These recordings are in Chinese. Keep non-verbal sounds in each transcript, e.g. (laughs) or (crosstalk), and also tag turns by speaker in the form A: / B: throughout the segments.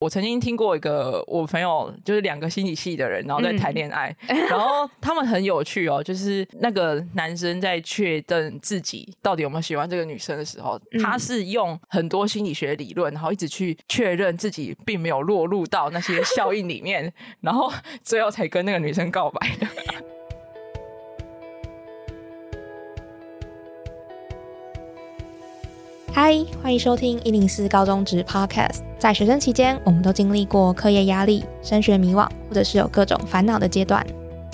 A: 我曾经听过一个我朋友，就是两个心理系的人，然后在谈恋爱，然后他们很有趣哦，就是那个男生在确认自己到底有没有喜欢这个女生的时候，他是用很多心理学理论，然后一直去确认自己并没有落入到那些效应里面，然后最后才跟那个女生告白的。
B: 嗨，欢迎收听一零四高中职 Podcast。在学生期间，我们都经历过课业压力、升学迷惘，或者是有各种烦恼的阶段。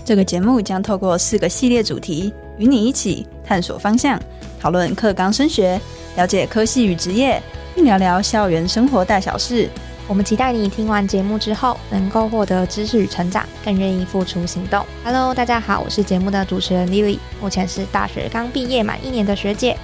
C: 这个节目将透过四个系列主题，与你一起探索方向，讨论课纲升学，了解科系与职业，并聊聊校园生活大小事。
B: 我们期待你听完节目之后，能够获得知识与成长，更愿意付出行动。Hello，大家好，我是节目的主持人 Lily，目前是大学刚毕业满一年的学姐。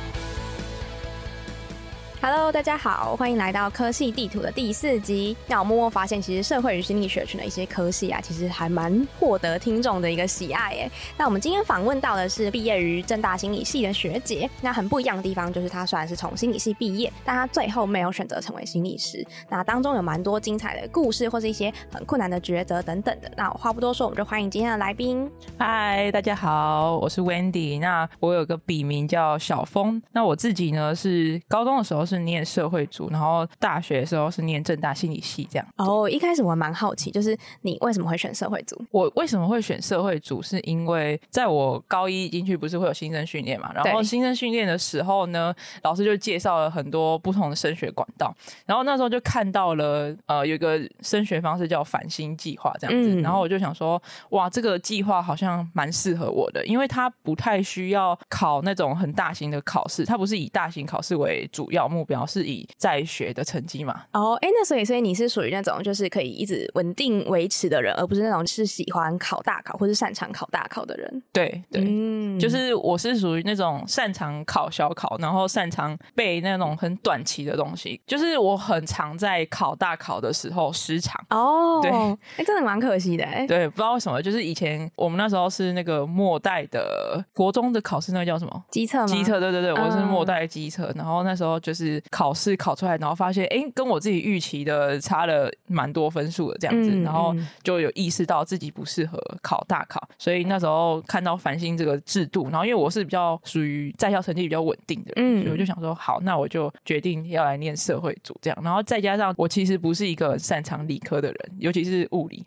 B: Hello，大家好，欢迎来到科系地图的第四集。那我默默发现，其实社会与心理学群的一些科系啊，其实还蛮获得听众的一个喜爱耶。那我们今天访问到的是毕业于正大心理系的学姐。那很不一样的地方就是，她虽然是从心理系毕业，但她最后没有选择成为心理师。那当中有蛮多精彩的故事，或是一些很困难的抉择等等的。那我话不多说，我们就欢迎今天的来宾。
A: 嗨，大家好，我是 Wendy。那我有个笔名叫小峰。那我自己呢，是高中的时候是。是念社会组，然后大学的时候是念正大心理系这样。
B: 哦，一开始我蛮好奇，就是你为什么会选社会组？
A: 我为什么会选社会组？是因为在我高一进去不是会有新生训练嘛？然后新生训练的时候呢，老师就介绍了很多不同的升学管道。然后那时候就看到了呃，有一个升学方式叫繁星计划这样子。然后我就想说，哇，这个计划好像蛮适合我的，因为它不太需要考那种很大型的考试，它不是以大型考试为主要目。目标是以在学的成绩嘛？
B: 哦，哎，那所以所以你是属于那种就是可以一直稳定维持的人，而不是那种是喜欢考大考或是擅长考大考的人。
A: 对对，嗯，就是我是属于那种擅长考小考，然后擅长背那种很短期的东西。就是我很常在考大考的时候失常。
B: 哦，对，哎，真的蛮可惜的。哎，
A: 对，不知道为什么，就是以前我们那时候是那个末代的国中的考试，那个叫什么
B: 机测？
A: 机测，对对对，我是末代机测，然后那时候就是。考试考出来，然后发现哎，跟我自己预期的差了蛮多分数的这样子，然后就有意识到自己不适合考大考，所以那时候看到繁星这个制度，然后因为我是比较属于在校成绩比较稳定的，嗯，所以我就想说好，那我就决定要来念社会组这样，然后再加上我其实不是一个擅长理科的人，尤其是物理，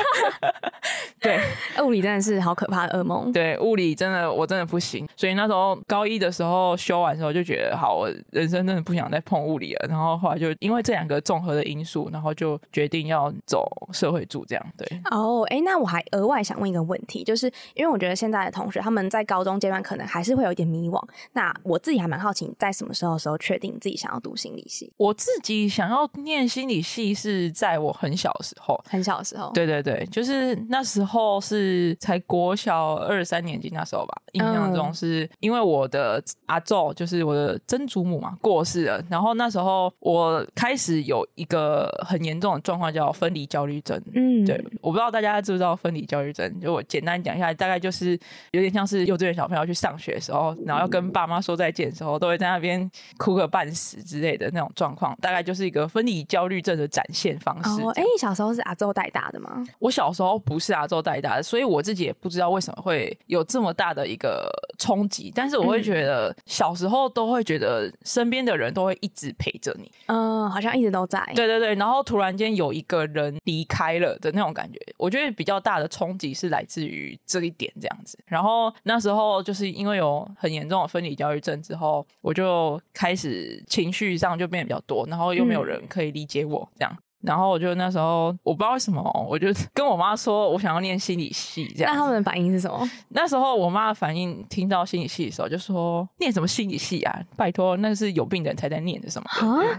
A: (laughs) 对，(laughs)
B: 物理真的是好可怕的噩梦，
A: 对，物理真的我真的不行，所以那时候高一的时候修完之后就觉得好，我人生。真的不想再碰物理了，然后后来就因为这两个综合的因素，然后就决定要走社会组这样。对，
B: 哦，哎，那我还额外想问一个问题，就是因为我觉得现在的同学他们在高中阶段可能还是会有一点迷惘。那我自己还蛮好奇，在什么时候时候确定自己想要读心理系？
A: 我自己想要念心理系是在我很小的时候，
B: 很小的时候。
A: 对对对，就是那时候是才国小二三年级那时候吧，印象中是因为我的阿昼就是我的曾祖母嘛过。过世了，然后那时候我开始有一个很严重的状况，叫分离焦虑症。嗯，对，我不知道大家知不知道分离焦虑症。就我简单讲一下，大概就是有点像是幼稚园小朋友去上学的时候，然后要跟爸妈说再见的时候，都会在那边哭个半死之类的那种状况，大概就是一个分离焦虑症的展现方式。
B: 哦，哎，你小时候是阿周带大的吗？
A: 我小时候不是阿周带大的，所以我自己也不知道为什么会有这么大的一个冲击。但是我会觉得小时候都会觉得身边。的人都会一直陪着你，
B: 嗯，好像一直都在。
A: 对对对，然后突然间有一个人离开了的那种感觉，我觉得比较大的冲击是来自于这一点这样子。然后那时候就是因为有很严重的分离焦虑症之后，我就开始情绪上就变得比较多，然后又没有人可以理解我这样。然后我就那时候我不知道为什么，我就 (laughs) 跟我妈说我想要念心理系，这样。
B: 那他们的反应是什么？
A: 那时候我妈的反应听到心理系的时候就说：“念什么心理系啊？拜托，那是有病的人才在念的什么？”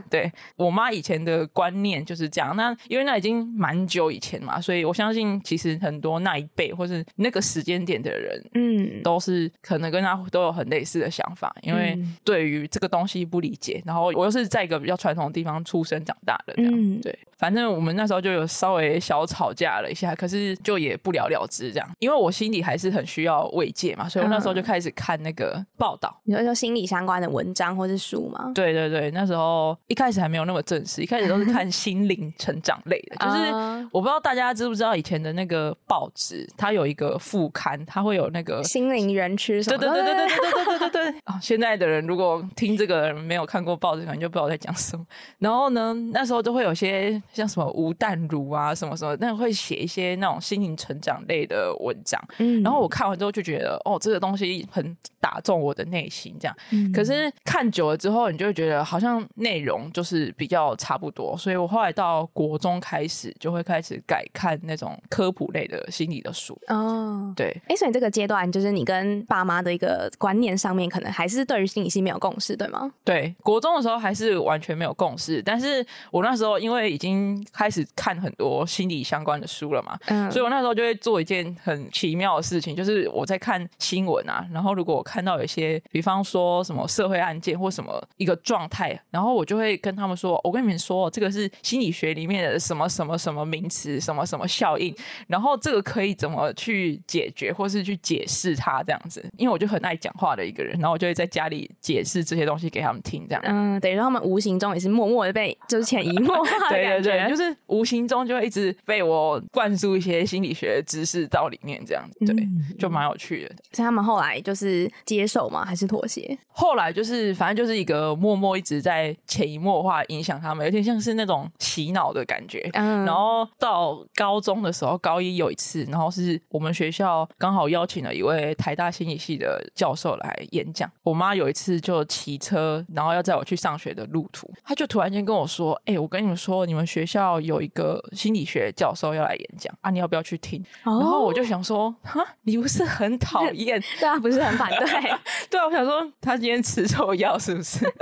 A: 对我妈以前的观念就是这样。那因为那已经蛮久以前嘛，所以我相信其实很多那一辈或是那个时间点的人，嗯，都是可能跟他都有很类似的想法，因为对于这个东西不理解。然后我又是在一个比较传统的地方出生长大的，这样对。反正我们那时候就有稍微小吵架了一下，可是就也不了了之这样。因为我心里还是很需要慰藉嘛，所以我那时候就开始看那个报道，
B: 你说说心理相关的文章或是书吗？
A: 对对对，那时候一开始还没有那么正式，一开始都是看心灵成长类的，就是 (laughs) 我不知道大家知不知道以前的那个报纸，它有一个副刊，它会有那个
B: 心灵园区什么？
A: 对对对对对对对对对对。啊，现在的人如果听这个没有看过报纸，可能就不知道在讲什么。然后呢，那时候都会有些像什么吴淡如啊，什么什么，那会写一些那种心灵成长类的文章。嗯，然后我看完之后就觉得，哦，这个东西很打中我的内心，这样。嗯。可是看久了之后，你就会觉得好像内容就是比较差不多，所以我后来到国中开始就会开始改看那种科普类的心理的书。哦，对。
B: 哎，所以这个阶段就是你跟爸妈的一个观念上面，可能还是对于心理系没有共识，对吗？
A: 对，国中的时候还是完全没有共识，但是我那时候因为已经开始看很多心理相关的书了嘛，嗯，所以我那时候就会做一件很奇妙的事情，就是我在看新闻啊，然后如果我看到有些，比方说什么社会案件或什么一个状态，然后我就会跟他们说，我跟你们说，这个是心理学里面的什么什么什么名词，什么什么效应，然后这个可以怎么去解决，或是去解释它这样子，因为我就很爱讲话的一个人，然后我就会在家里解释这些东西给他们听，这样，
B: 嗯，等于他们无形中也是默默的被就是潜移默化，
A: 对对对，就是无形中就会一直被我灌输一些心理学知识到里面，这样子，对，就蛮有趣的。
B: 所以他们后来就是接受吗？还是妥协？
A: 后来就是反正就是一个默默一直在潜移默化影响他们，有点像是那种洗脑的感觉。嗯，然后到高中的时候，高一有一次，然后是我们学校刚好邀请了一位台大心理系的教授来演讲。我妈有一次就骑车，然后要载我去上学的路途，她就突然间跟我说：“哎，我跟你们说，你们学校有一个心理学教授要来演讲啊，你要不要去听？”然后我就想说：“哈，你不是很讨厌？
B: 对啊，不是很反对？(laughs)
A: 对啊，我想说他今天吃错药是不是？” (laughs)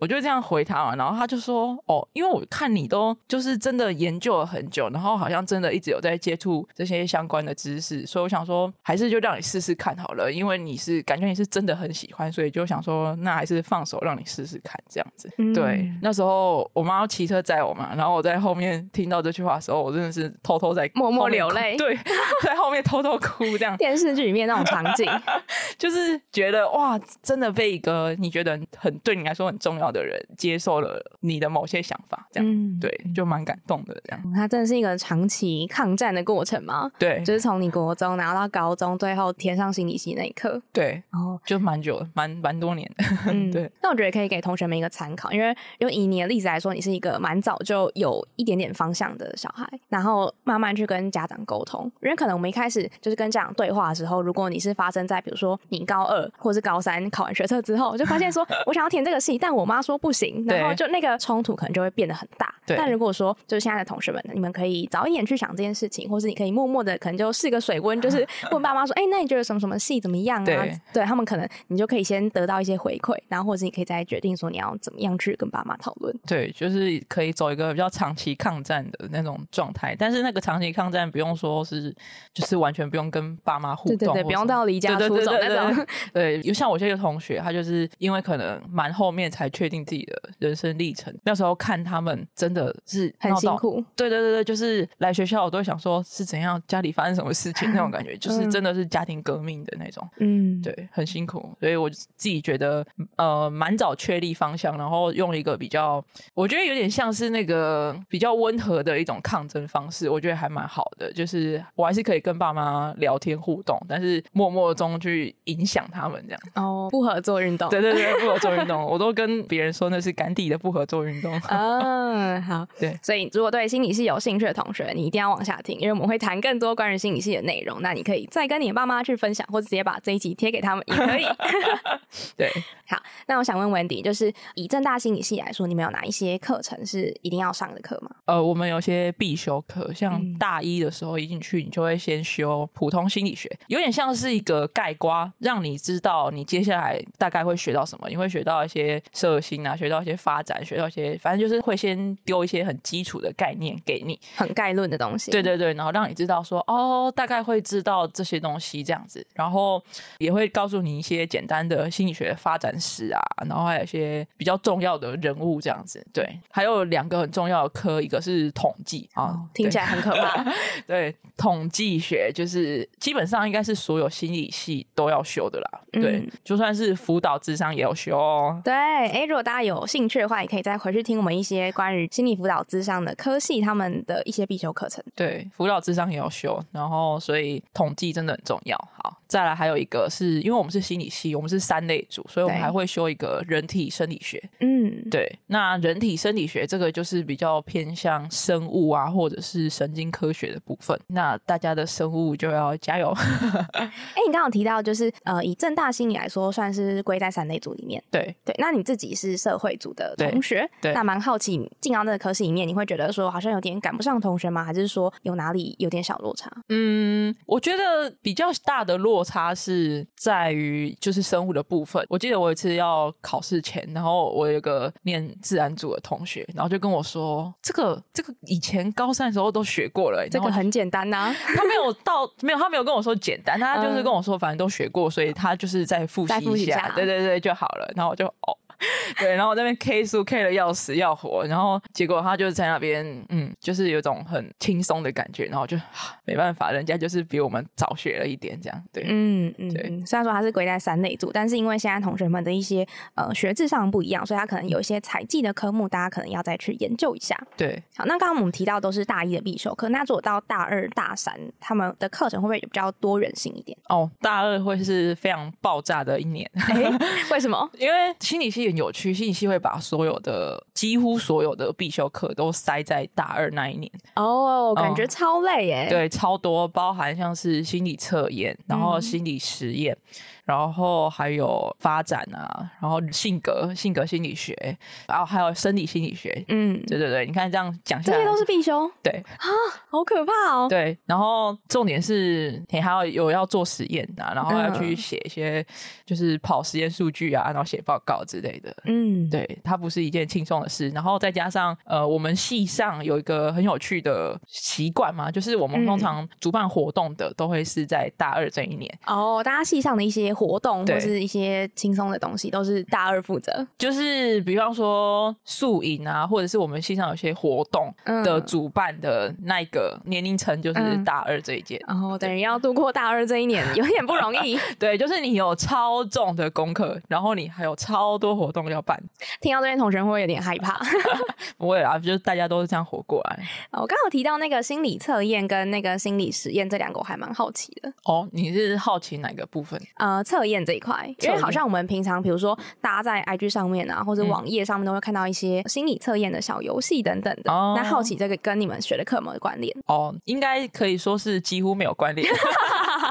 A: 我就这样回他嘛，然后他就说：“哦，因为我看你都就是真的研究了很久，然后好像真的一直有在接触这些相关的知识，所以我想说，还是就让你试试看好了。因为你是感觉你是真的很喜欢，所以就想说，那还是放手让你试试看这样子。对，那时候我妈骑车载我嘛，然后我在后面听到这句话的时候，我真的是偷偷在
B: 默默流泪，
A: 对，在后面偷偷哭这样。(laughs)
B: 电视剧里面那种场景，(laughs)
A: 就是觉得哇，真的被一个你觉得很对你来说很重要。”的人接受了你的某些想法，这样对，就蛮感动的。这样，
B: 它真的是一个长期抗战的过程吗？
A: 对，
B: 就是从你国中拿到高中，最后填上心理系那一刻，
A: 对，然后就蛮久，蛮蛮多年的。嗯，(laughs) 对。
B: 那我觉得可以给同学们一个参考，因为因为以你的例子来说，你是一个蛮早就有一点点方向的小孩，然后慢慢去跟家长沟通。因为可能我们一开始就是跟家长对话的时候，如果你是发生在比如说你高二或是高三考完学测之后，就发现说 (laughs) 我想要填这个系，但我妈。说不行，然后就那个冲突可能就会变得很大。但如果说就是现在的同学们，你们可以早一点去想这件事情，或是你可以默默的，可能就试个水温，(laughs) 就是问爸妈说：“哎，那你觉得什么什么戏怎么样啊？”对他们可能你就可以先得到一些回馈，然后或者你可以再决定说你要怎么样去跟爸妈讨论。
A: 对，就是可以走一个比较长期抗战的那种状态。但是那个长期抗战不用说是，就是完全不用跟爸妈互动，
B: 对对，不用到离家出走那种。
A: 对，有像我这个同学，他就是因为可能蛮后面才确定自己的人生历程。那时候看他们真的是
B: 很辛苦，
A: 对对对对，就是来学校我都会想说是怎样家里发生什么事情 (laughs) 那种感觉，就是真的是家庭革命的那种，嗯，对，很辛苦。所以我自己觉得呃蛮早确立方向，然后用一个比较，我觉得有点像是那个比较温和的一种抗争方式，我觉得还蛮好的。就是我还是可以跟爸妈聊天互动，但是默默中去影响他们这样。
B: 哦，不合作运动，
A: 对对对，不合作运动，我都跟别人说那是甘地的不合作运动。
B: 嗯，(laughs) 好，
A: 对，
B: 所以如果对心理系有兴趣的同学，你一定要往下听，因为我们会谈更多关于心理系的内容。那你可以再跟你爸妈去分享，或者直接把这一集贴给他们也可以。
A: 对，(laughs)
B: 好，那我想问 Wendy，就是以正大心理系来说，你们有哪一些课程是一定要上的课吗？
A: 呃，我们有些必修课，像
B: 嗯
A: 大一的时候一进去，你就会先修普通心理学，有点像是一个盖瓜，让你知道你接下来大概会学到什么。你会学到一些社心啊，学到一些发展，学到一些，反正就是会先丢一些很基础的概念给你。
B: 很概论的东西。
A: 对对对，然后让你知道说，哦，大概会知道这些东西这样子，然后也会告诉你一些简单的心理学发展史啊，然后还有一些比较重要的人物这样子。对，还有两个很重要的科，一个是统计啊，
B: 哦听起来很可怕。(laughs)
A: 对，统计学就是基本上应该是所有心理系都要修的啦。对
B: 嗯，
A: 就算是辅导智商也要修哦。
B: 对，哎，如果大家有兴趣的话，也可以再回去听我们一些关于心理辅导智商的科系他们的一些必修课程。
A: 对，辅导智商也要修，然后所以统计真的很重要。好，再来还有一个是因为我们是心理系，我们是三类组，所以我们还会修一个人体生理学。
B: 嗯，
A: 对，那人体生理学这个就是比较偏向生物啊，或者是神经科学的部分。那大家的生物就要加油。(laughs)
B: 哎，你刚刚有提到就是呃，以正大心理来说，算是归在三类组里面。
A: 对，
B: 对，那你自己是社会组的同学，
A: 对
B: 那蛮好奇进到那个科系里面，你会觉得说好像有点赶不上同学吗？还是说有哪里有点小落差？
A: 嗯，我觉得比较大的落差是在于就是生物的部分。我记得我有一次要考试前，然后我有一个念自然组的同学，然后就跟我说，这个这个以前高三的时候都学过了、欸，
B: 这个很简单呐、(laughs)
A: 他没有到没有，他没有跟我说简单，他就是
B: 嗯
A: 跟我说反正都学过，所以他就是再复习一下对对对就好了。然后我就哦。(laughs) 对，然后我在那边 K 书 K 的要死要活，然后结果他就在那边，嗯，就是有种很轻松的感觉，然后就、啊没办法，人家就是比我们早学了一点，这样对，
B: 嗯嗯，
A: 对
B: 嗯虽然说他是归在三类组，但是因为现在同学们的一些呃学制上不一样，所以他可能有一些采集的科目，大家可能要再去研究一下。
A: 对，
B: 好，那刚刚我们提到都是大一的必修课，那如果到大二、大三，他们的课程会不会比较多元性一点？
A: 哦，大二会是非常爆炸的一年，
B: 哎，(laughs) 为什么？
A: 因为心理系很有趣，信息会把所有的几乎所有的必修课都塞在大二那一年。
B: 哦，感觉
A: 哦
B: 超累耶。，
A: 对，超多，包含像是心理测验，然后
B: 嗯
A: 心理实验，然后还有发展啊，然后性格性格心理学，然后还有生理心理学。
B: 嗯，
A: 对对对，你看这样讲下来，
B: 这些都是必修，
A: 对啊
B: 好可怕哦。
A: 对。然后重点是你还要有要做实验啊，然后要去
B: 嗯
A: 写一些就是跑实验数据啊，然后写报告之类的。
B: 嗯，
A: 对，它不是一件轻松的事。然后再加上呃，我们系上有一个很有趣的习惯嘛，就是我们通
B: 嗯
A: 常主办活动的都会是在大二这一年，
B: 哦，大家系上的一些活动
A: 对
B: 或是一些轻松的东西，都是大二负责。
A: 就是比方说宿营啊，或者是我们系上有些活动的
B: 嗯
A: 主办的那一个年龄层，就是
B: 嗯
A: 大二这一届。
B: 然后等于要度过大二这一年，(laughs) 有点不容易。(laughs)
A: 对，就是你有超重的功课，然后你还有超多活动要办。
B: 听到这边，同学会不会有点害怕。(laughs)
A: 不会啦，就是大家都是这样活过来。
B: 我刚刚有提到那个心理测验跟那个心理实验这两个，我还蛮好奇的。
A: 哦，你是好奇哪个部分？
B: 呃，测验这一块，因为好像我们平常，比如说大家在 IG 上面啊，或者
A: 嗯
B: 网页上面都会看到一些心理测验的小游戏等等的。
A: 哦
B: 那好奇这个跟你们学的课有没有关联？
A: 哦，应该可以说是几乎没有关联。(laughs)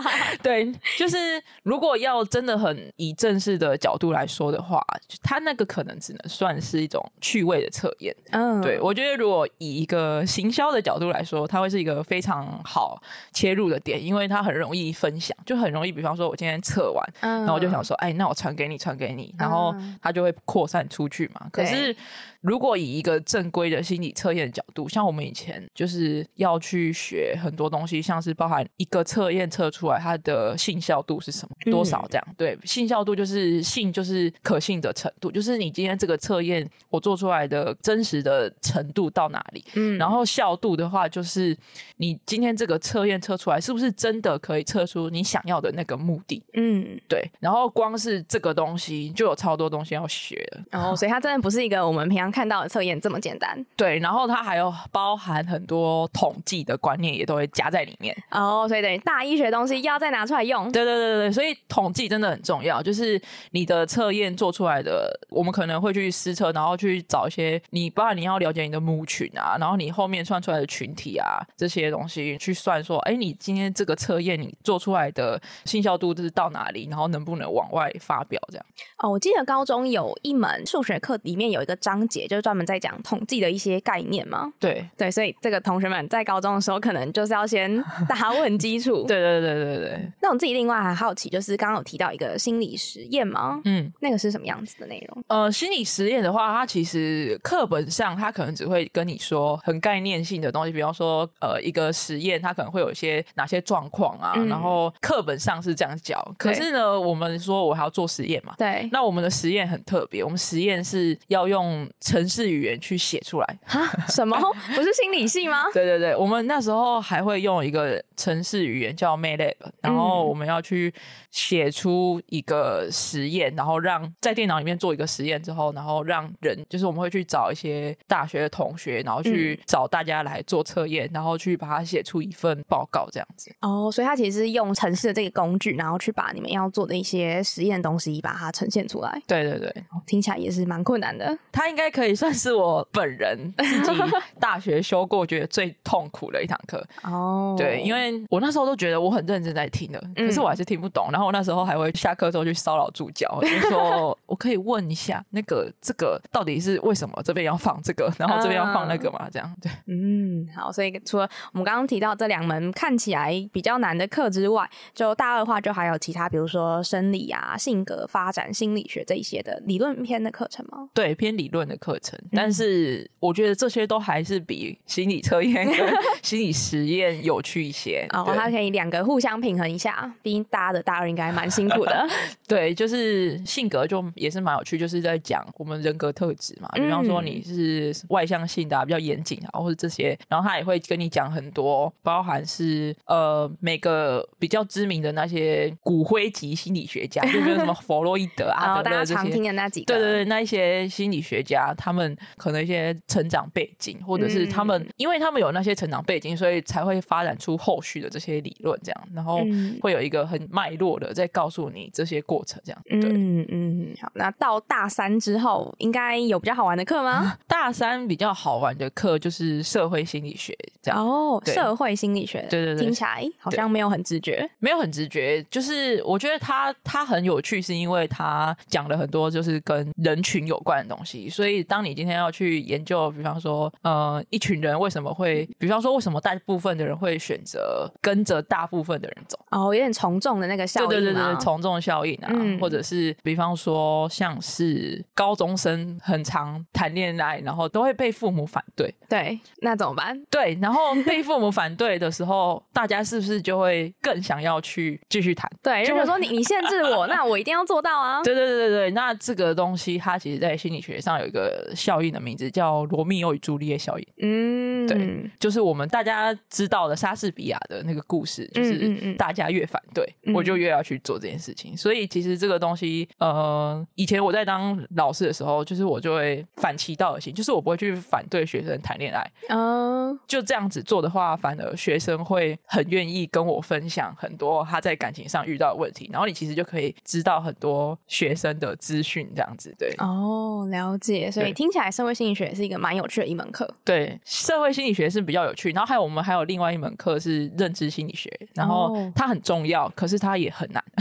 A: (laughs) 对，就是如果要真的很以正式的角度来说的话，它那个可能只能算是一种趣味的测验。
B: 嗯，
A: 对，我觉得如果以一个行销的角度来说，它会是一个非常好切入的点，因为它很容易分享，就很容易，比方说我今天测完，
B: 嗯，
A: 然后我就想说，哎，那我传给你，传给你，然后
B: 嗯
A: 它就会扩散出去嘛。可是如果以一个正规的心理测验的角度，像我们以前就是要去学很多东西，像是包含一个测验测出来它的信效度是什么，多少这样。对，信效度就是信就是可信的程度，就是你今天这个测验我做出来的真实的程度到哪里。
B: 嗯
A: 然后效度的话，就是你今天这个测验测出来是不是真的可以测出你想要的那个目的。
B: 嗯，
A: 对，然后光是这个东西就有超多东西要学了。
B: 然后所以它真的不是一个我们平常看到的测验这么简单
A: 对，然后它还有包含很多统计的观念，也都会加在里面。
B: 哦。所以等于大医学的东西要再拿出来用。
A: 对对对对对，所以统计真的很重要。就是你的测验做出来的，我们可能会去施测，然后去找一些你，包含你要了解你的母群啊，然后你后面算出来的群体啊这些东西去算说，哎，你今天这个测验你做出来的信效度是到哪里，然后能不能往外发表这样。
B: 哦，我记得高中有一门数学课，里面有一个章节节，就是专门在讲统计的一些概念嘛。
A: 对，
B: 对，所以这个同学们在高中的时候，可能就是要先打稳基础。(laughs)
A: 对对对对对，
B: 那我自己另外还好奇，就是刚刚有提到一个心理实验吗？
A: 嗯，
B: 那个是什么样子的内容？
A: 呃，心理实验的话，它其实课本上它可能只会跟你说很概念性的东西，比方说呃一个实验它可能会有一些哪些状况啊，
B: 嗯
A: 然后课本上是这样讲。可是呢，我们说我还要做实验嘛。
B: 对，
A: 那我们的实验很特别，我们实验是要用程式语言去写出来。
B: 哈，什么？(laughs) 不是心理系吗？
A: 对对对，我们那时候还会用一个城市语言叫 MATLAB，然后我们要去写出一个实验，然后让在电脑里面做一个实验之后，然后让人就是我们会去找一些大学的同学，然后去找大家来做测验，然后去把它写出一份报告这样子。
B: 哦，所以它其实是用城市的这个工具，然后去把你们要做的一些实验东西，把它呈现出来。
A: 对对对，
B: 哦听起来也是蛮困难的。
A: 他应该可以算是我本人 (laughs) 自己大学修过觉得最痛苦的一堂课。
B: 哦，
A: 对，因为我那时候都觉得我很认真在听的，可是我还是听不懂。然后我那时候还会下课之后去骚扰助教，就说 (laughs) 我可以问一下那个这个到底是为什么这边要放这个，然后这边要放那个嘛？这样对。
B: 嗯，好，所以除了我们刚刚提到这两门看起来比较难的课之外，就大二的话，就还有其他，比如说生理啊、性格发展心理学这一些的理论篇的课程吗？
A: 对偏理论的课程，但是我觉得这些都还是比心理测验跟心理实验有趣一些。(laughs)
B: 哦，
A: 对
B: 它可以两个互相平衡一下，毕竟大家的大二应该蛮辛苦的。(laughs)
A: 对，就是性格就也是蛮有趣，就是在讲我们人格特质嘛。比方说
B: 嗯
A: 你是外向性的、啊，比较严谨啊，或者这些，然后他也会跟你讲很多，包含是呃每个比较知名的那些骨灰级心理学家，就比如什么弗洛伊德、
B: 然
A: 阿德勒这些。
B: 听的那几个，
A: 对对对，那一些心理学家，他们可能一些成长背景，或者是他们，
B: 嗯
A: 因为他们有那些成长背景，所以才会发展出后续的这些理论，这样，然后
B: 嗯
A: 会有一个很脉络的在告诉你这些过程，这样。对，
B: 嗯嗯，好，那到大三之后，应该有比较好玩的课吗？
A: 大三比较好玩的课就是社会心理学，这样。
B: 哦，社会心理学，
A: 对对对
B: 听起来好像没有很直觉。
A: 没有很直觉，就是我觉得他他很有趣，是因为他讲了很多就是跟人群有关的东西。所以当你今天要去研究，比方说呃一群人为什么会，比方说为什么大部分的人会选择跟着大部分的人走，
B: 哦，有点从众的那个效应
A: 对对对对，从众效应啊，
B: 嗯
A: 或者是比方说像是高中生很常谈恋爱，然后都会被父母反对。
B: 对，那怎么办？
A: 对，然后被父母反对的时候，大家是不是就会更想要去继续谈？
B: 对，
A: 就
B: 如果说你你限制我，(laughs) 那我一定要做到啊。
A: 对对对对对，那这个东西它其实在心理学上有一个效应的名字叫罗密欧与朱丽叶效应，
B: 嗯，
A: 对就是我们大家知道的莎士比亚的那个故事，就
B: 嗯
A: 是大家越反对，
B: 嗯
A: 我就越要去做这件事情。所以其实这个东西，呃，以前我在当老师的时候，就是我就会反其道而行，就是我不会去反对学生谈恋爱，
B: 嗯，
A: 就这样子做的话，反而学生会很愿意跟我分享很多他在感情上遇到的问题，然后你其实就可以知道很多学生的资讯，这样子对。
B: 哦，了解。所以
A: 对
B: 听起来社会心理学也是一个蛮有趣的一门课。
A: 对，社会心理学是比较有趣，然后还有我们还有另外一门课是认知心理学，然后
B: 哦
A: 它很重要，可是它也很难。(laughs)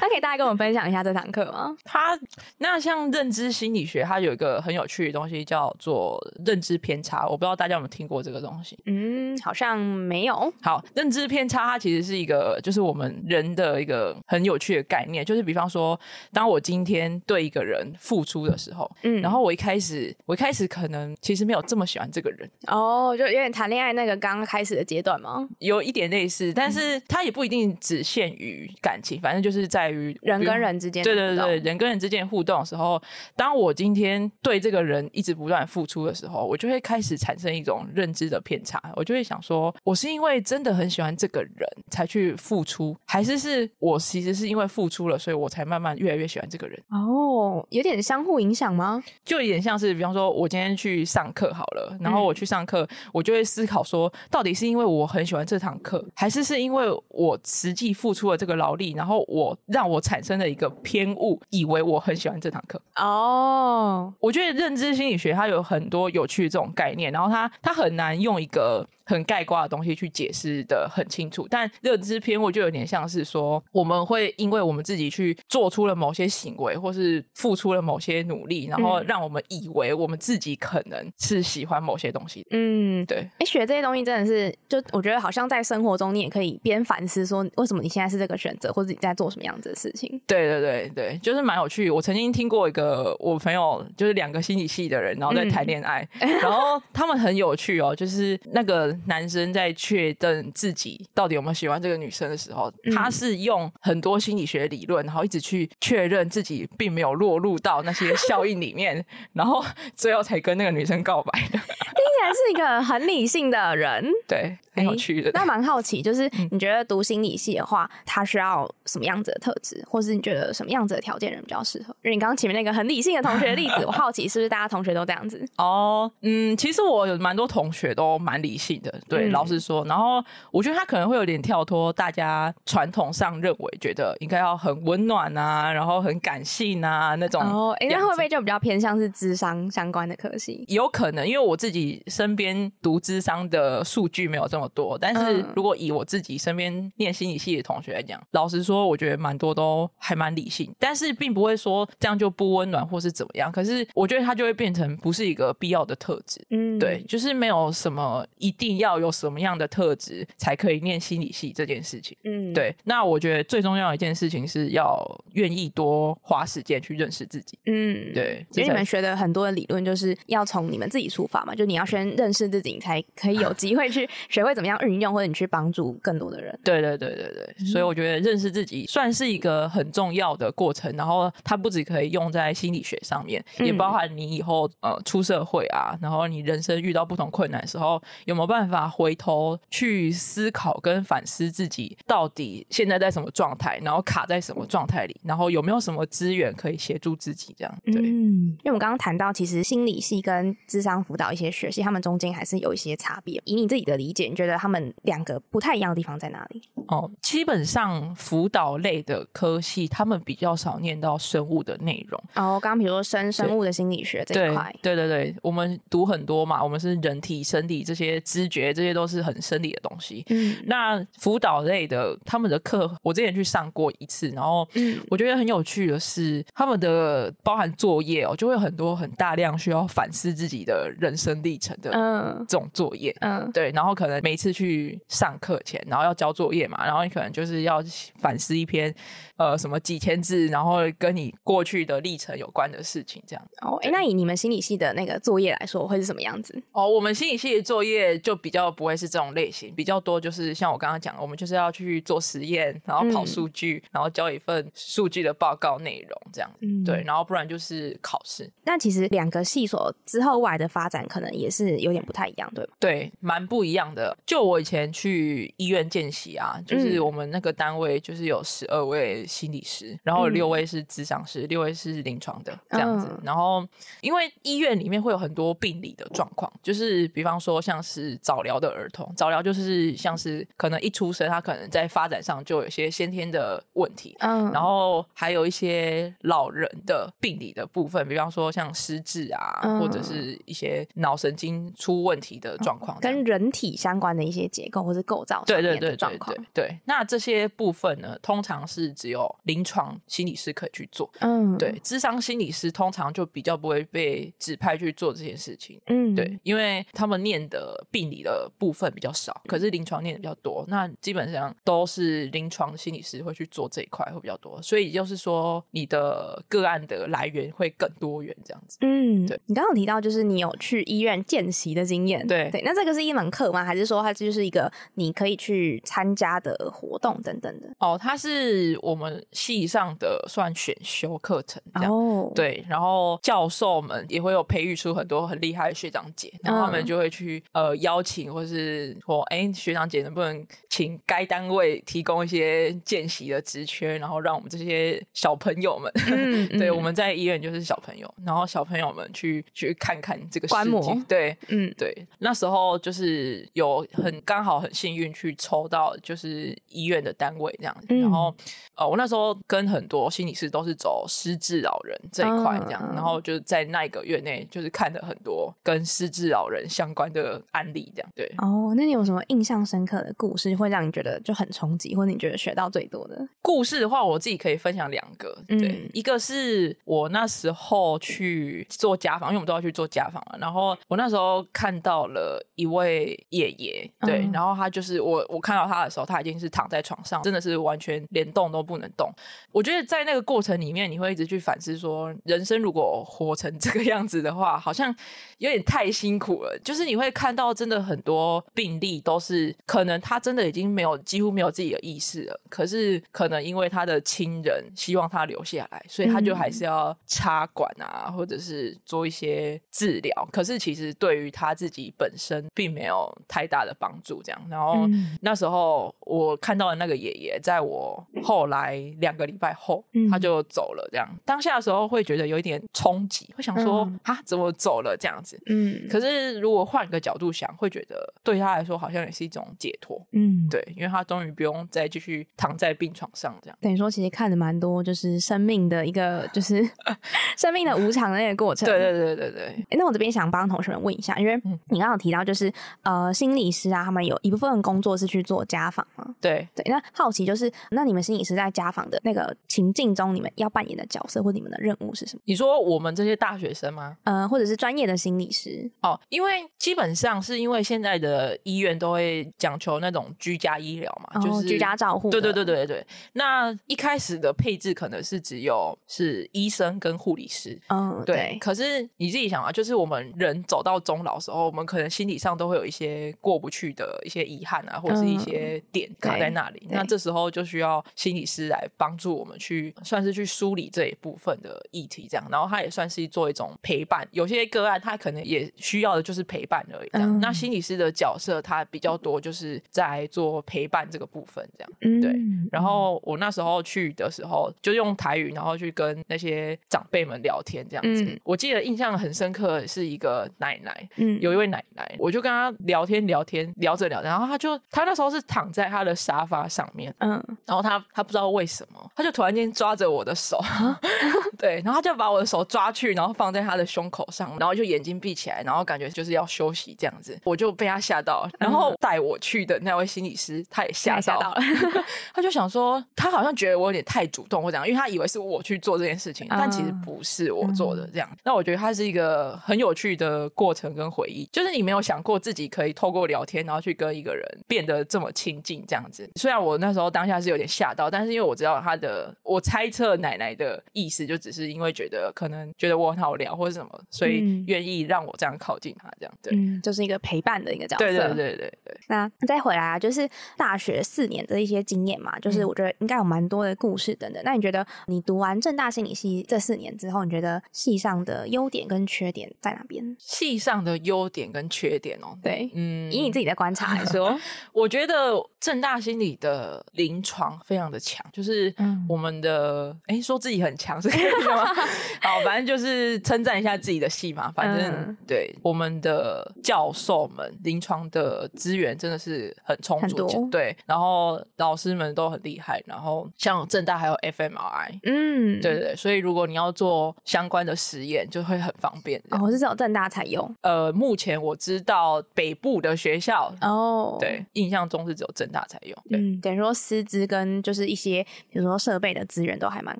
B: 那可以大家跟我们分享一下这堂课吗？
A: 它那像认知心理学，它有一个很有趣的东西叫做认知偏差，我不知道大家有没有听过这个东西。
B: 嗯，好像没有。
A: 好，认知偏差它其实是一个，就是我们人的一个很有趣的概念，就是比方说，当我今天对一个人付出的时候，
B: 嗯
A: 然后我一开始，我一开始可能其实没有这么喜欢这个人，
B: 哦，就有点谈恋爱那个刚刚开始的阶段吗？
A: 有一点类似，但是它也不一定只限于感情，反正就是在于
B: 人跟。人之间
A: 对对对，人跟人之间互动的时候，当我今天对这个人一直不断付出的时候，我就会开始产生一种认知的偏差。我就会想说，我是因为真的很喜欢这个人才去付出，还是是我其实是因为付出了，所以我才慢慢越来越喜欢这个人？
B: 哦，有点相互影响吗？
A: 就有点像是，比方说，我今天去上课好了，然后我去上课，我就会思考说，到底是因为我很喜欢这堂课，还是是因为我实际付出了这个劳力，然后我让我产生了一个偏误，以为我很喜欢这堂课。
B: 哦，
A: 我觉得认知心理学它有很多有趣的这种概念，然后它它很难用一个很概括的东西去解释的很清楚。但认知偏误就有点像是说，我们会因为我们自己去做出了某些行为，或是付出了某些努力，然后让我们以为我们自己可能是喜欢某些东西。
B: 嗯，
A: 对，
B: 哎，学这些东西真的是，就我觉得好像在生活中你也可以边反思说，为什么你现在是这个选择，或者你在做什么样子的事情。
A: 对对对对，就是蛮有趣。我曾经听过一个我朋友，就是两个心理系的人，然后在谈恋爱，(laughs) 然后他们很有趣哦，就是那个男生在确认自己到底有没有喜欢这个女生的时候，他是用很多心理学理论，然后一直去确认自己并没有落入到那些效应里面，然后最后才跟那个女生告白的。
B: 听起来是一个很理性的人，(laughs)
A: 对，很有趣的。
B: 那蛮好奇，就是你觉得读心理系的话，它需要什么样子的特质，或是你觉得什么样子的条件人比较适合？因为你刚刚前面那个很理性的同学的例子，我好奇是不是大家同学都这样子？(laughs)
A: 哦，嗯，其实我有蛮多同学都蛮理性的，对，老实说。然后我觉得他可能会有点跳脱大家传统上认为觉得应该要很温暖啊，然后很感性啊那种。
B: 哦，那会不会就比较偏向是智商相关的科系？
A: 有可能，因为我自己身边读智商的数据没有这么多，但是如果以我自己身边念心理系的同学来讲，老实说，我觉得蛮多都还蛮理性，但是并不会说这样就不温暖或是怎么样。可是我觉得它就会变成不是一个必要的特质。嗯，对，就是没有什么一定要有什么样的特质才可以念心理系这件事情。嗯，对。那我觉得最重要的一件事情是要愿意多花时间去认识自己。嗯，对。
B: 因为你们学的很多的理论就是要从你们自己出发嘛，就你要先认识自己，你才可以有 (laughs) 机会去学会怎么样运用，或者你去帮助更多的人。
A: 对对对对对。所以我觉得认识自己算是一个很重要的过程，然后它不只可以用在心理学上面，也包含你以后呃出社会啊，然后你人生遇到不同困难的时候，有没有办法回头去思考跟反思自己到底现在在什么状态，然后卡在什么状态里，然后有没有什么资源可以协助自己这样？对，嗯
B: 因为我们刚刚谈到，其实心理系跟智商辅导一些学系，他们中间还是有一些差别。以你自己的理解，你觉得他们两个不太一样的地方在哪里？
A: 哦，基本上辅导类的科系，他们比较少念到生物的内容。
B: 哦，刚刚比如说生生物的心理学这一块，
A: 对对对，我们读很多嘛，我们是人体生理这些知觉，这些都是很生理的东西。嗯，那辅导类的他们的课，我之前去上过一次，然后我觉得很有趣的是，他们的包含作业哦，就会有很多很大量需要反思自己的人生历程的嗯这种作业。嗯，对，然后可能每次去上课前，然后要交作业嘛，然后你可能就是要反思一篇呃什么几千字，然后跟你过去的历程有关的事情，这样。
B: 哦，哎，那以你们心理系的那个作业来说，会是什么样子？
A: 哦，我们心理系的作业就比较不会是这种类型，比较多就是像我刚刚讲，我们就是要去做实验，然后跑数据，然后交一份数据的报告内容这样。嗯，对，然后不然就是考试。
B: 那其实两个系所之后未来的发展可能也是有点不太一样，对吧？
A: 对，蛮不一样的。就我以前去医院见习啊，就是我们那个单位就是有十二位心理师，然后六位是咨商师，六位是临床的这样子。然后因为医院里面会有很多病理的状况，就是比方说像是早疗的儿童，早疗就是像是可能一出生他可能在发展上就有些先天的问题，嗯，然后还有一些老人的病理的部分，比方说像失智啊，或者是一些脑神经出问题的状况，
B: 跟人体相关的一些结构或是构造
A: 对对对状况。对，那这些部分呢，通常是只有临床心理师可以去做，嗯，对，智商心理师通常就比较不会被指派去做这件事情，嗯，对，因为他们念的病理的部分比较少，可是临床念的比较多，那基本上都是临床心理师会去做这一块会比较多，所以就是说你的个案的来源会更多元这样子。嗯，对
B: 你刚刚提到就是你有去医院见习的经验，
A: 对
B: 对，那这个是一门课吗？还是说它就是一个你可以去参加的活动等等的。
A: 哦，它是我们系上的算选修课程这样。
B: 哦，
A: 对，然后教授们也会有培育出很多很厉害的学长姐，然后他们
B: 嗯
A: 就会去、呃邀请，或是说，哎，学长姐能不能请该单位提供一些见习的职缺，然后让我们这些小朋友们，
B: 嗯 (laughs)
A: 对，
B: 嗯
A: 我们在医院就是小朋友，然后小朋友们去去看看这个世
B: 观摩
A: 界对，
B: 嗯
A: 对，那时候就是有很刚好很幸运去抽到就是医院的单位这样子，
B: 嗯
A: 然后呃我那时候跟很多心理师都是走失智老人这一块这样，然后就在那一个月内就是看了很多跟失智老人相关的案例这样，对。
B: 哦，那你有什么印象深刻的故事，会让你觉得就很冲击，或者你觉得学到最多的？
A: 故事的话，我自己可以分享两个。对，
B: 嗯
A: 一个是我那时候去做家访，因为我们都要去做家访嘛。然后我那时候看到了一位爷爷，对，
B: 嗯
A: 然后他就是我我看到他的时候，他已经是躺在床上，真的是完全连动都不能动。我觉得在那个过程里面，你会一直去反思说，人生如果活成这个样子的话，好像有点太辛苦了。就是你会看到真的很多病例都是可能他真的已经没有几乎没有自己的意识了，可是可能因为他的亲人希望他留下来，所以他就还是要插管啊，或者是做一些治疗。可是其实对于他自己本身并没有太大的帮助，这样。然后
B: 嗯
A: 那时候我看到的那个爷爷，在我后来两个礼拜后，
B: 嗯
A: 他就走了。这样当下的时候会觉得有一点冲击，会想说
B: 嗯
A: 啊、怎么走了这样子？
B: 嗯，
A: 可是如果换个角度想，会觉得对他来说好像也是一种解脱。
B: 嗯，
A: 对，因为他终于不用再继续躺在病床上这样。
B: 等于说其实看了蛮多，就是生命的一个，(laughs) 就是 (laughs) 生命的无常的那个过程。
A: 对对对对对，
B: 诶那我这边想帮同学们问一下，因为
A: 嗯
B: 你刚刚有提到，就是呃，心理师啊，他们有一部分工作是去做家访嘛。
A: 对，
B: 对，那好奇就是，那你们心理师在家访的那个情境中，你们要扮演的角色或你们的任务是什么？
A: 你说我们这些大学生吗？
B: 呃，或者是专业的心理师？
A: 哦，因为基本上是因为现在的医院都会讲求那种居家医疗嘛，就是
B: 居家照护。
A: 对对对对对。那一开始的配置可能是只有是医生跟护理师，
B: 嗯，
A: 对，
B: 对，
A: 可是你自己想啊，就是我们人走到终老的时候，我们可能心理上都会有一些过不去的一些遗憾啊，或者是一些点卡在那里。
B: 嗯
A: 那这时候就需要心理师来帮助我们去，算是去梳理这一部分的议题，这样。然后他也算是做一种陪伴。有些个案他可能也需要的就是陪伴而已。这样，
B: 嗯
A: 那心理师的角色他比较多，就是在做陪伴这个部分，这样。
B: 嗯
A: 对然后我那时候去的时候，就用台语，然后去跟那些长辈们聊天，这样子。
B: 嗯
A: 我记得印象很深刻的是一个奶奶，
B: 嗯
A: 有一位奶奶，我就跟她聊天聊天，聊着聊着，然后他就他那时候是躺在他的沙发上面，
B: 嗯。
A: 然后他他不知道为什么，他就突然间抓着我的手，(laughs) 对，然后他就把我的手抓去，然后放在他的胸口上，然后就眼睛闭起来，然后感觉就是要休息这样子，我就被他吓到，然后带我去的那位心理师，他也吓到
B: 到了，(laughs)
A: 他就想说，他好像觉得我有点太主动或怎样，因为他以为是我去做这件事情，但其实
B: 嗯
A: 不是我做的这样。那我觉得他是一个很有趣的过程跟回忆，就是你没有想过自己可以透过聊天，然后去跟一个人变得这么亲近这样子。虽然我那时候当下是有点吓到，但是因为我知道他的，我猜测奶奶的意思就只是因为觉得可能觉得我很好聊或者什么，所以
B: 嗯
A: 愿意让我这样靠近他这样。对，
B: 嗯，就是一个陪伴的一个角色。
A: 对对对对对。
B: 那再回来啊，就是大学四年的一些经验嘛，就是
A: 嗯
B: 我觉得应该有蛮多的故事等等。那你觉得你读完正大心理系这四年之后，你觉得系上的优点跟缺点在哪边？
A: 系上的优点跟缺点哦，
B: 对，
A: 嗯，
B: 以你自己的观察来说，(laughs)
A: 我觉得正大心理的临床非常的强，就是
B: 嗯
A: 我们的哎、说自己很强是可以的吗？(laughs) 好，反正就是称赞一下自己的戏嘛。反正、
B: 嗯
A: 对我们的教授们临床的资源真的是很充足，对，然后老师们都很厉害，然后像正大还有 FMRI。
B: 嗯，
A: 对对对，所以如果你要做相关的实验，就会很方便。
B: 哦，我是只有正大才用
A: 呃，目前我知道北部的学校，
B: 哦，
A: 对，印象中是只有正大才有。对，
B: 嗯，等于说师资跟就是一些比如说设备的资源都还蛮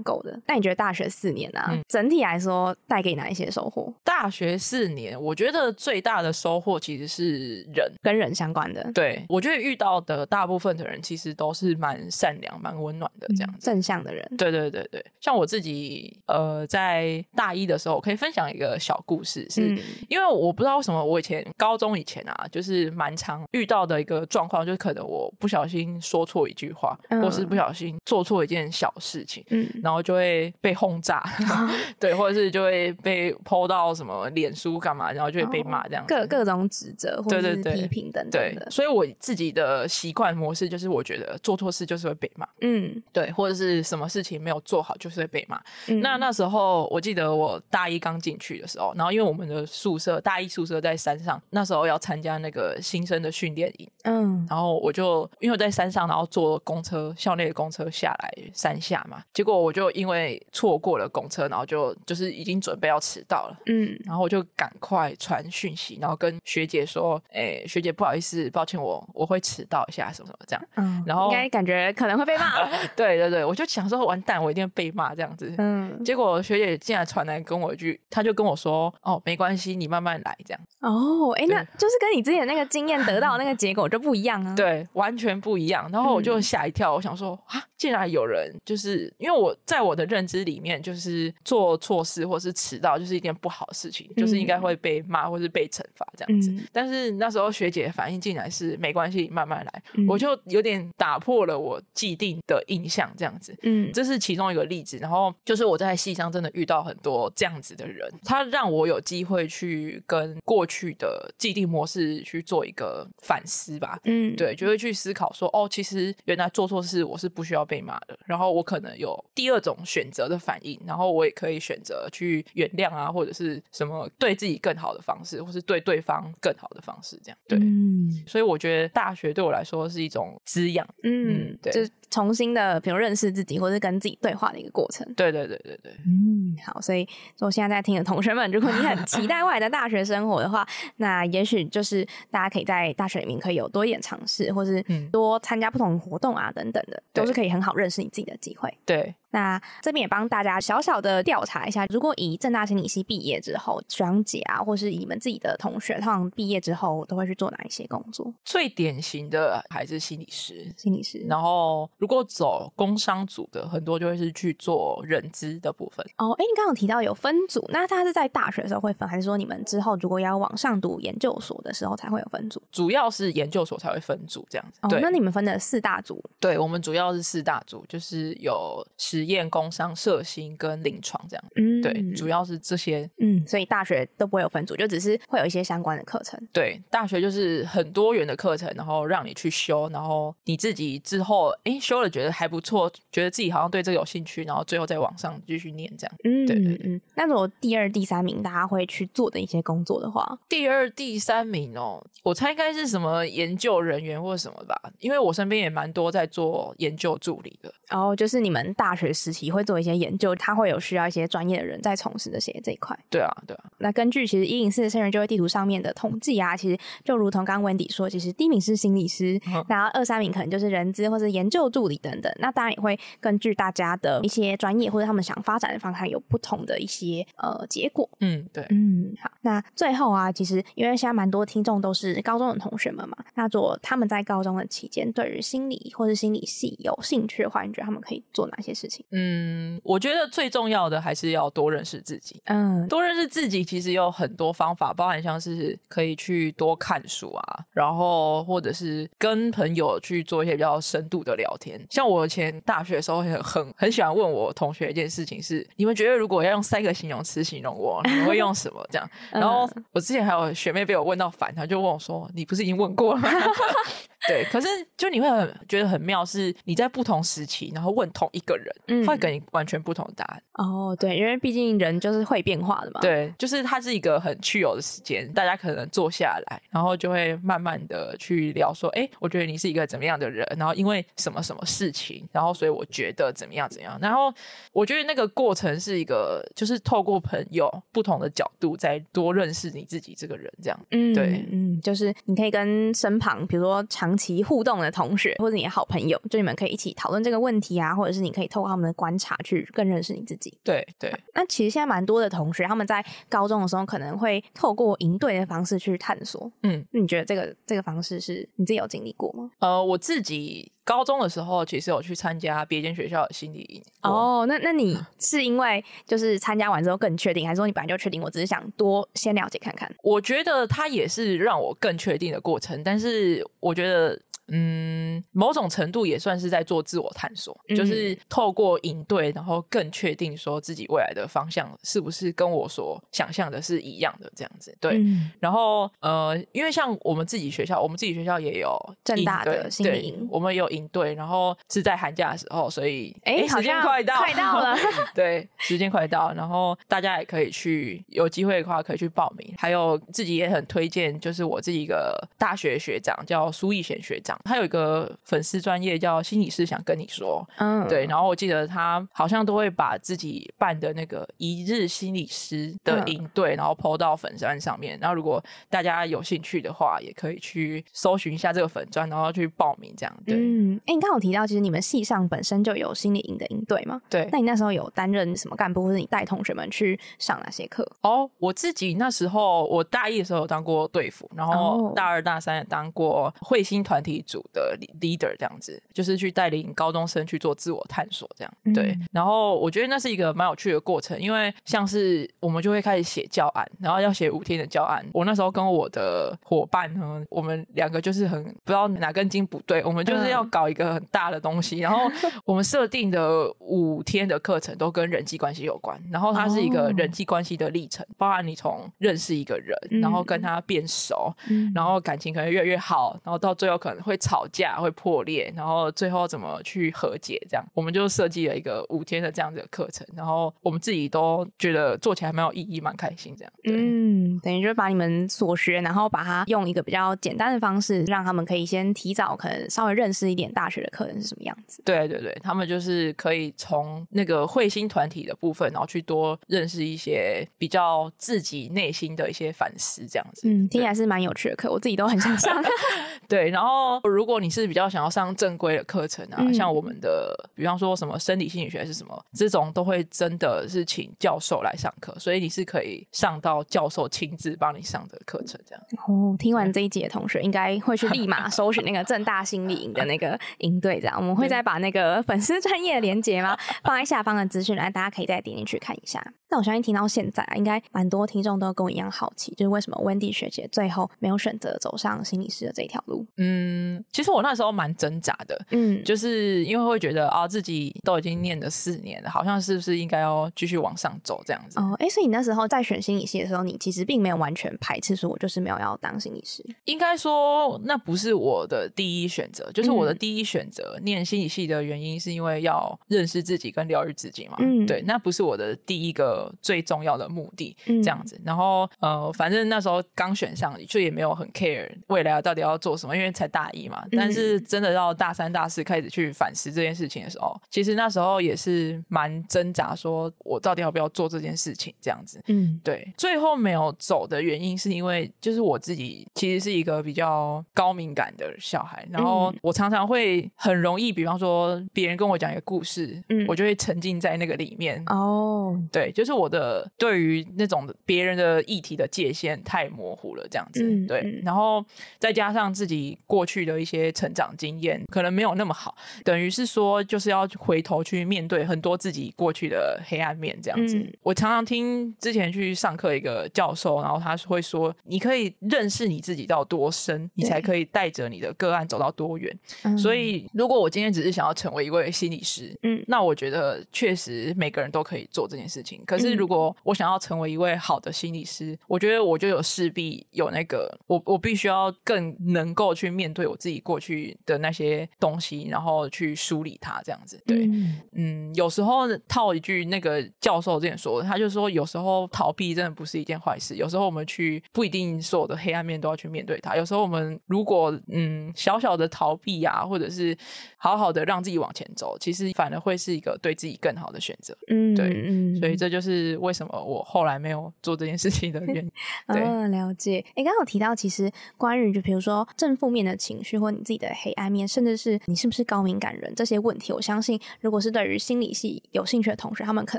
B: 够的。那你觉得大学四年啊，
A: 嗯
B: 整体来说带给你哪一些收获？
A: 大学四年，我觉得最大的收获其实是人。
B: 跟人相关的，
A: 对我觉得遇到的大部分的人其实都是蛮善良、蛮温暖的这样子。
B: 正向的人。
A: 对对对对，像我自己呃，在大一的时候，我可以分享一个小故事，是、
B: 嗯
A: 因为我不知道为什么我以前高中以前啊，就是蛮常遇到的一个状况，就是可能我不小心说错一句话，
B: 嗯。
A: 或是不小心做错一件小事情，
B: 嗯，
A: 然后就会被轰炸，(laughs) 对，或者是就会被抛到什么脸书干嘛，然后就会被骂这样子。
B: 各各种指责或者是
A: 对对对
B: 批评等等
A: 对
B: 的，，
A: 所以我自己的习惯模式就是，我觉得做错事就是会被骂，
B: 嗯，
A: 对，或者是什么事情没有做好就是会被骂。
B: 嗯。
A: 那那时候我记得我大一刚进去的时候，然后因为我们的宿舍大一宿舍在山上，那时候要参加那个新生的训练营，
B: 嗯
A: 然后我就因为我在山上，然后坐公车校内的公车下来山下嘛，结果我就因为错过了公车，然后就就是已经准备要迟到了。
B: 嗯
A: 然后我就赶快传讯息，然后跟学姐说：“哎、学姐，不好意思，抱歉我，我会迟到一下，什么什么这样。
B: 嗯，
A: 然后
B: 应该感觉可能会被骂，(laughs)
A: 对对对，我就想说，完蛋，我一定会被骂这样子。
B: 嗯，
A: 结果学姐竟然传来跟我一句，她就跟我说：“哦，没关系，你慢慢来。”这样，
B: 哦，哎，
A: 对
B: 那就是跟你之前那个经验得到那个结果就不一样啊，，
A: 对，完全不一样。然后我就
B: 嗯
A: 吓一跳，我想说啊，竟然有人就是因为我在我的认知里面，就是做错事或是迟到就是一件不好的事情，就是应该会被骂或是被惩罚这样子。
B: 嗯
A: 但是那时候学姐反应竟然是没关系，慢慢来，
B: 嗯
A: 我就有点打破了我既定的印象这样子。
B: 嗯
A: 这是其中一个例子。然后就是我在戏上真的遇到很多这样子的人，他让我有机会去跟过去的既定模式去做一个反思吧。
B: 嗯，
A: 对，就会去思考说，哦，其实原来做错事我是不需要被骂的，然后我可能有第二种选择的反应，然后我也可以选择去原谅啊，或者是什么对自己更好的方式，或是对对方更好的方式，这样对。
B: 嗯
A: 所以我觉得大学对我来说是一种滋养。
B: 嗯
A: 嗯，对
B: 就是重新的，比如认识自己，或是跟自己对话的一个过程。
A: 对对对对对，
B: 嗯，好，所以说现在在听的同学们，如果你很期待未来的大学生活的话，(laughs) 那也许就是大家可以在大学里面可以有多一点尝试，或是
A: 嗯
B: 多参加不同的活动啊等等的，都是可以很好认识你自己的机会。
A: 对，
B: 那这边也帮大家小小的调查一下，如果以正大心理系毕业之后，学长姐啊，或是你们自己的同学，通常毕业之后都会去做哪一些工作？
A: 最典型的还是心理师。
B: 心理师。
A: 然后，如果走工商组的，很多就会是去做人资的部分。
B: 哦，哎，你刚刚有提到有分组，那他是在大学的时候会分，还是说你们之后如果要往上读研究所的时候才会有分组？
A: 主要是研究所才会分组这样子。
B: 哦，
A: 对，
B: 那你们分的四大组，
A: 对我们主要是四大组，就是有实验、工商、社心跟临床这样。
B: 嗯，
A: 对，主要是这些。
B: 嗯，所以大学都不会有分组，就只是会有一些相关的课程。
A: 对，大学就是很多元的课程，然后让你去修，然后你自己之后诶修了觉得还不错，觉得自己好像对这个有兴趣，然后最后再往上继续念这样。
B: 嗯，
A: 对对
B: 嗯，那如果第二、第三名大家会去做的一些工作的话，
A: 第二、第三名哦，我猜应该是什么研究人员或什么吧，因为我身边也蛮多在做研究助理的。
B: 然后就是你们大学时期会做一些研究，他会有需要一些专业的人在从事这些这一块。
A: 对啊，对啊，
B: 那根据其实一零四的生人就业地图上面的统计啊，其实就如同刚刚 Wendy 说，其实第一名是心理师，
A: 嗯
B: 然后二三名可能就是人资或者研究助理等等。那当然也会根据大家的一些专业或者他们想发展的方向有不同的一些呃结果。
A: 嗯，对。
B: 嗯，好。那最后啊，其实因为现在蛮多听众都是高中的同学们嘛，那如果他们在高中的期间对于心理或是心理系有兴趣的话，你觉得他们可以做哪些事情？
A: 嗯，我觉得最重要的还是要多认识自己。
B: 嗯
A: 多认识自己其实有很多方法，包含像是可以去多看书啊，然后或者是跟朋友去做一些比较深度的聊天。像我以前大学的时候很很很喜欢问我同学一件事情是：你们觉得如果要用三个形容词形容我，你们会用什么？这样。(laughs) 然后我之前还有学妹被我问到烦，她就问我说：“你不是已经问过了吗？” (laughs) (laughs) 对，可是就你会很觉得很妙，是你在不同时期，然后问同一个人，
B: 嗯
A: 会给你完全不同的答案。
B: 哦，对，因为毕竟人就是会变化的嘛。，
A: 对，就是它是一个很去有的时间，大家可能坐下来，然后就会慢慢的去聊说，哎，我觉得你是一个怎么样的人，然后因为什么什么事情，然后所以我觉得怎么样怎么样，然后我觉得那个过程是一个，就是透过朋友不同的角度，再多认识你自己这个人，这样。
B: 嗯，
A: 对
B: 嗯，就是你可以跟身旁，比如说长长期互动的同学，或者你的好朋友，就你们可以一起讨论这个问题啊，或者是你可以透过他们的观察去更认识你自己。
A: 对对，
B: 那其实现在蛮多的同学，他们在高中的时候可能会透过营队的方式去探索。
A: 嗯，
B: 那你觉得这个这个方式是你自己有经历过吗？
A: 呃，我自己高中的时候其实有去参加别间学校的心理营。哦，
B: 哦，那那你是因为就是参加完之后更确定，还是说你本来就确定？我只是想多先了解看看。
A: 我觉得它也是让我更确定的过程，但是我觉得。嗯，某种程度也算是在做自我探索，
B: 嗯
A: 就是透过营队，然后更确定说自己未来的方向是不是跟我所想象的是一样的这样子。对，
B: 嗯
A: 然后呃，因为像我们自己学校，我们自己学校也有营
B: 正大的
A: 对我们有营队，然后是在寒假的时候，所以
B: 哎，
A: 时间快到，
B: 快到了。(laughs)
A: 对，时间快到，然后大家也可以去，有机会的话可以去报名。还有自己也很推荐，就是我自己一个大学学长叫苏逸贤学长，他有一个粉丝专业叫心理师想跟你说，
B: 嗯，
A: 对，然后我记得他好像都会把自己办的那个一日心理师的
B: 嗯
A: 营队，然后 PO 到粉砖上面。然后如果大家有兴趣的话，也可以去搜寻一下这个粉砖，然后去报名这样。对、
B: 嗯，哎，你刚刚有提到，其实你们系上本身就有心理营的营队吗？
A: 对
B: 那你那时候有担任什么干部，或者你带同学们去上哪些课？
A: 哦，我自己那时候我大一的时候有当过队服，然后
B: 哦
A: 大二大三也当过彗星团体组的 leader，这样子，就是去带领高中生去做自我探索，这样对
B: 嗯。
A: 然后我觉得那是一个蛮有趣的过程，因为像是我们就会开始写教案，然后要写五天的教案。我那时候跟我的伙伴呢，我们两个就是很不知道哪根筋不对，我们就是要
B: 嗯
A: 搞一个很大的东西，然后我们设定的五天的课程都跟人际关系有关，然后它是一个
B: 哦
A: 人际关系的历程，包含你从认识一个人，然后跟他变熟，
B: 嗯
A: 然后感情可能越来越好，然后到最后可能会吵架、会破裂，然后最后怎么去和解，这样我们就设计了一个五天的这样子的课程，然后我们自己都觉得做起来蛮有意义、蛮开心这样。对，
B: 嗯，等于就是把你们所学，然后把它用一个比较简单的方式，让他们可以先提早可能稍微认识一点大学的课程是什么样子。
A: 对对对，他们就是可以从那个彗星团体的部分，然后去多认识一些比较自己内心的一些反思，这样子。
B: 嗯，听起来是蛮有趣的课，我自己都很想上。(laughs)
A: 对，然后如果你是比较想要上正规的课程啊，
B: 嗯
A: 像我们的，比方说什么生理心理学是什么，这种都会真的是请教授来上课，所以你是可以上到教授亲自帮你上的课程，这样。
B: 哦，听完这一集的同学应该会去立马搜寻那个正大心理营的那个营队，这样我们会再把那个粉丝专业的连接吗放在下方的资讯栏，大家可以再点进去看一下。那我相信听到现在啊，应该蛮多听众都跟我一样好奇，就是为什么 Wendy 学姐最后没有选择走上心理师的这条路？
A: 嗯，其实我那时候蛮挣扎的，
B: 嗯，
A: 就是因为会觉得啊，自己都已经念了四年了，好像是不是应该要继续往上走这样子？
B: 哦，哎，所以你那时候在选心理系的时候，你其实并没有完全排斥说，我就是没有要当心理师。
A: 应该说那不是我的第一选择，就是我的
B: 嗯
A: 第一选择。念心理系的原因是因为要认识自己跟疗愈自己嘛，
B: 嗯
A: 对，那不是我的第一个最重要的目的，
B: 嗯
A: 这样子。然后呃，反正那时候刚选上，就也没有很 care 未来到底要做什么，因为才大一嘛。
B: 嗯
A: 但是真的到大三、大四开始去反思这件事情的时候，其实那时候也是蛮挣扎，说我到底要不要做这件事情，这样子。
B: 嗯
A: 对，最后没有走的原因是因为，就是我自己其实是一个比较高敏感的小孩，然后
B: 嗯
A: 我常常会很容易，比方说别人跟我讲一个故事，
B: 嗯
A: 我就会沉浸在那个里面。
B: 哦，
A: 对，就是我的对于那种别人的议题的界限太模糊了，这样子。
B: 嗯
A: 对，
B: 嗯
A: 然后再加上自己过去的一些成长经验，可能没有那么好，等于是说就是要回头去面对很多自己过去的黑暗面，这样子。
B: 嗯
A: 我常常听之前去上课一个教授，然后他会说，你可以认识你自己到多深，你才可以带着你的个案走到多远。
B: 嗯
A: 所以，如果我今天只是想要成为一位心理师，
B: 嗯
A: 那我觉得确实每个人都可以做这件事情。可是，
B: 嗯
A: 如果我想要成为一位好的心理师，我觉得我就有势必有那个，我我必须要更能够去面对我自己过去的那些东西，然后去梳理它，这样子。对，
B: 嗯
A: 嗯，有时候套一句那个教授之前说的，他就说有时候逃避真的不是一件坏事。有时候我们去不一定所有的黑暗面都要去面对它。有时候我们如果嗯小小的逃避啊，或者是好好的让自己往前走，其实反而会是一个对自己更好的选择。
B: 嗯，
A: 对
B: 嗯
A: 所以这就是就是为什么我后来没有做这件事情的原因。(laughs) 对，
B: 嗯，了解。哎，刚刚有提到，其实关于就比如说正负面的情绪，或你自己的黑暗面，甚至是你是不是高敏感人这些问题，我相信，如果是对于心理系有兴趣的同学，他们可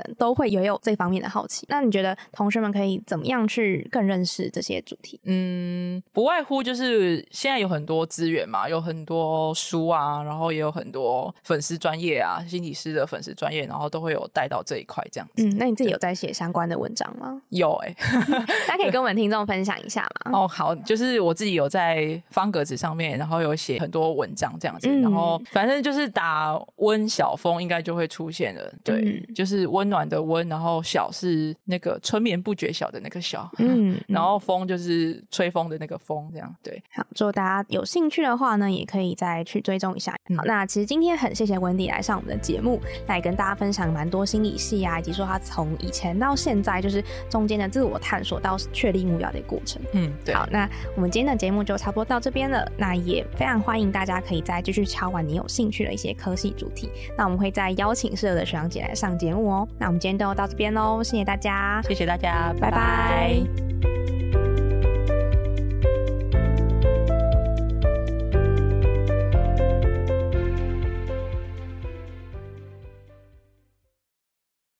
B: 能都会也有这方面的好奇。那你觉得同学们可以怎么样去更认识这些主题？
A: 嗯，不外乎就是现在有很多资源嘛，有很多书啊，然后也有很多粉丝专业啊，心理师的粉丝专业，然后都会有带到这一块这样子。
B: 嗯，那你自己有在写相关的文章吗？(laughs)
A: 有哎，(laughs)
B: 大家可以跟我们听众分享一下吗？
A: 哦，好，就是我自己有在方格子上面，然后有写很多文章这样子，然后反正就是打温小风应该就会出现了，对，就是温暖的温，然后小是那个春眠不觉晓的那个小，(laughs) 嗯，然后风就是吹风的那个风，这样对。
B: 好，如果大家有兴趣的话呢，也可以再去追踪一下。好，那其实今天很谢谢温迪来上我们的节目，来跟大家分享蛮多心理系啊，以及说他从以前到现在，就是中间的自我探索到确立目标的过程。嗯，对。好，那我们今天的节目就差不多到这边了。那也非常欢迎大家可以再继续敲完你有兴趣的一些科系主题。那我们会再邀请适合的学长姐来上节目哦。那我们今天就到这边喽，谢谢大家，
A: 谢谢大家，
B: 拜拜。